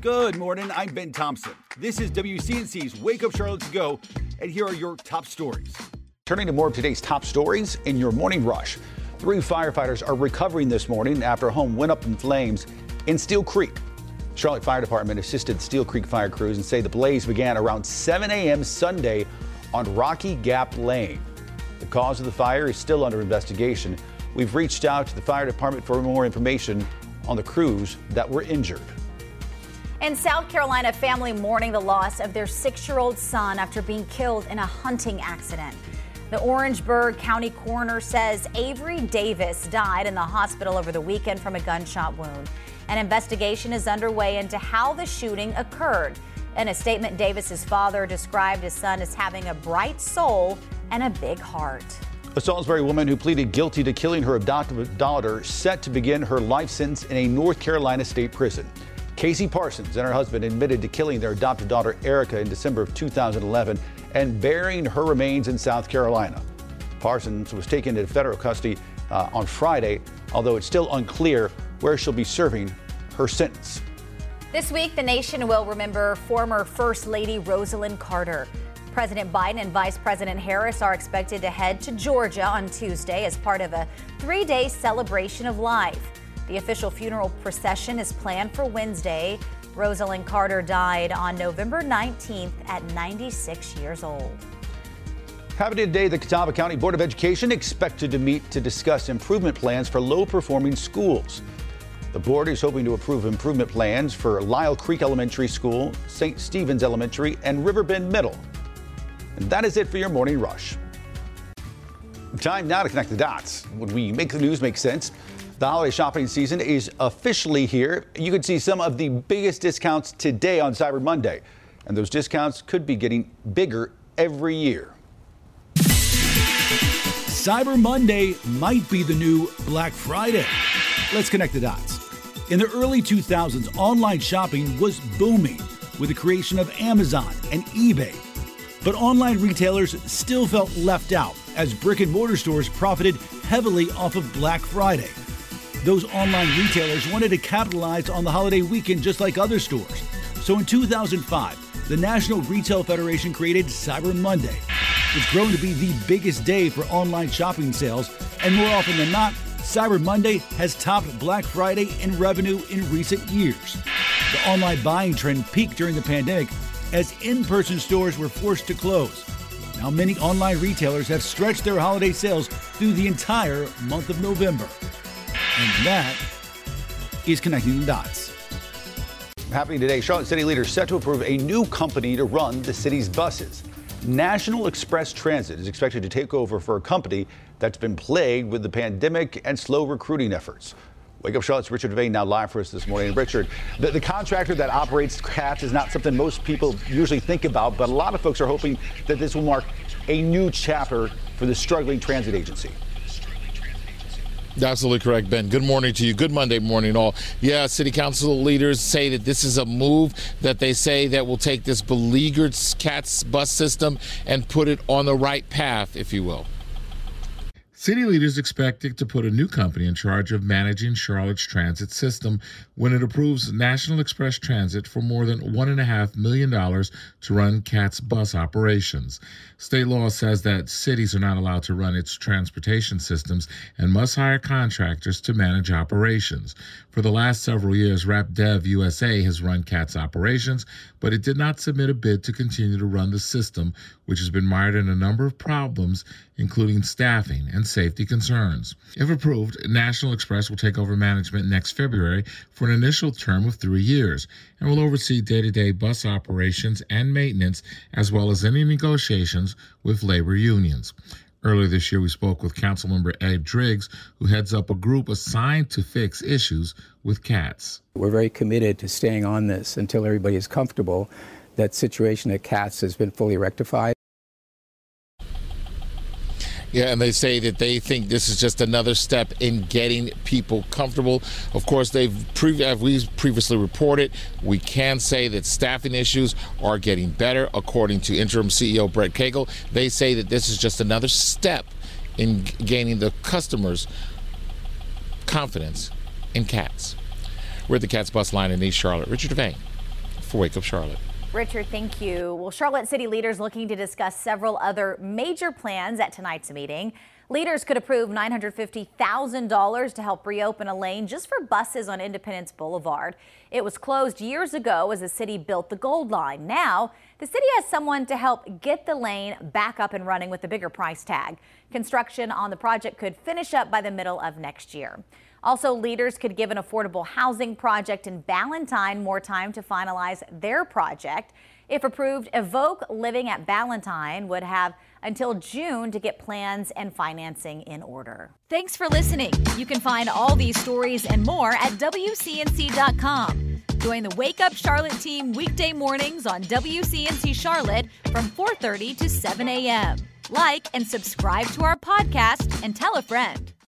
Good morning. I'm Ben Thompson. This is WCNC's Wake Up Charlotte to Go, and here are your top stories. Turning to more of today's top stories in your morning rush. Three firefighters are recovering this morning after a home went up in flames in Steel Creek. Charlotte Fire Department assisted Steel Creek fire crews and say the blaze began around 7 a.m. Sunday on Rocky Gap Lane. The cause of the fire is still under investigation. We've reached out to the fire department for more information on the crews that were injured. In South Carolina, family mourning the loss of their six year old son after being killed in a hunting accident. The Orangeburg County coroner says Avery Davis died in the hospital over the weekend from a gunshot wound. An investigation is underway into how the shooting occurred. In a statement, Davis's father described his son as having a bright soul and a big heart. A Salisbury woman who pleaded guilty to killing her adoptive daughter set to begin her life sentence in a North Carolina state prison. Casey Parsons and her husband admitted to killing their adopted daughter Erica in December of 2011 and burying her remains in South Carolina. Parsons was taken into federal custody uh, on Friday, although it's still unclear where she'll be serving her sentence. This week, the nation will remember former First Lady Rosalynn Carter. President Biden and Vice President Harris are expected to head to Georgia on Tuesday as part of a three day celebration of life. The official funeral procession is planned for Wednesday. Rosalynn Carter died on November 19th at 96 years old. Happening today, the Catawba County Board of Education expected to meet to discuss improvement plans for low performing schools. The board is hoping to approve improvement plans for Lyle Creek Elementary School, St. Stephen's Elementary, and Riverbend Middle. And that is it for your morning rush. Time now to connect the dots. When we make the news make sense, the holiday shopping season is officially here. You can see some of the biggest discounts today on Cyber Monday. And those discounts could be getting bigger every year. Cyber Monday might be the new Black Friday. Let's connect the dots. In the early 2000s, online shopping was booming with the creation of Amazon and eBay. But online retailers still felt left out as brick and mortar stores profited heavily off of Black Friday. Those online retailers wanted to capitalize on the holiday weekend just like other stores. So in 2005, the National Retail Federation created Cyber Monday. It's grown to be the biggest day for online shopping sales, and more often than not, Cyber Monday has topped Black Friday in revenue in recent years. The online buying trend peaked during the pandemic as in person stores were forced to close. Now, many online retailers have stretched their holiday sales through the entire month of November. And that is connecting the dots. Happening today, Charlotte City leaders set to approve a new company to run the city's buses. National Express Transit is expected to take over for a company that's been plagued with the pandemic and slow recruiting efforts. Wake Up Charlotte's Richard Devane now live for us this morning. Richard, the, the, contractor that operates CATS is not something most people usually think about, but a lot of folks are hoping that this will mark a new chapter for the struggling transit agency. Absolutely correct, Ben. Good morning to you. Good Monday morning, all. Yeah, city council leaders say that this is a move that they say that will take this beleaguered CATS bus system and put it on the right path, if you will. City leaders expect it to put a new company in charge of managing Charlotte's transit system when it approves National Express Transit for more than $1.5 million to run CATS bus operations. State law says that cities are not allowed to run its transportation systems and must hire contractors to manage operations. For the last several years, RATP Dev USA has run CATS operations, but it did not submit a bid to continue to run the system, which has been mired in a number of problems, including staffing and safety concerns. If approved, National Express will take over management next February for an initial term of three years and will oversee day to day bus operations and maintenance, as well as any negotiations with labor unions. Earlier this year, we spoke with Councilmember Ed Driggs, who heads up a group assigned to fix issues with CATS. We're very committed to staying on this until everybody is comfortable that situation at CATS has been fully rectified. Yeah, and they say that they think this is just another step in getting people comfortable. Of course, they've pre- as we previously reported, we can say that staffing issues are getting better, according to interim CEO Brent Cagle. They say that this is just another step in gaining the customers' confidence in CATS. We're at the CATS bus line in East Charlotte. Richard Devane, for Wake Up Charlotte. Richard, thank you. Well, Charlotte City leaders looking to discuss several other major plans at tonight's meeting. Leaders could approve $950,000 to help reopen a lane just for buses on Independence Boulevard. It was closed years ago as the city built the Gold Line. Now, the city has someone to help get the lane back up and running with a bigger price tag. Construction on the project could finish up by the middle of next year. Also, leaders could give an affordable housing project in Ballantyne more time to finalize their project. If approved, Evoke Living at Ballantyne would have until June to get plans and financing in order. Thanks for listening. You can find all these stories and more at WCNC.com. Join the Wake Up Charlotte team weekday mornings on WCNC Charlotte from 4:30 to 7 a.m. Like and subscribe to our podcast and tell a friend.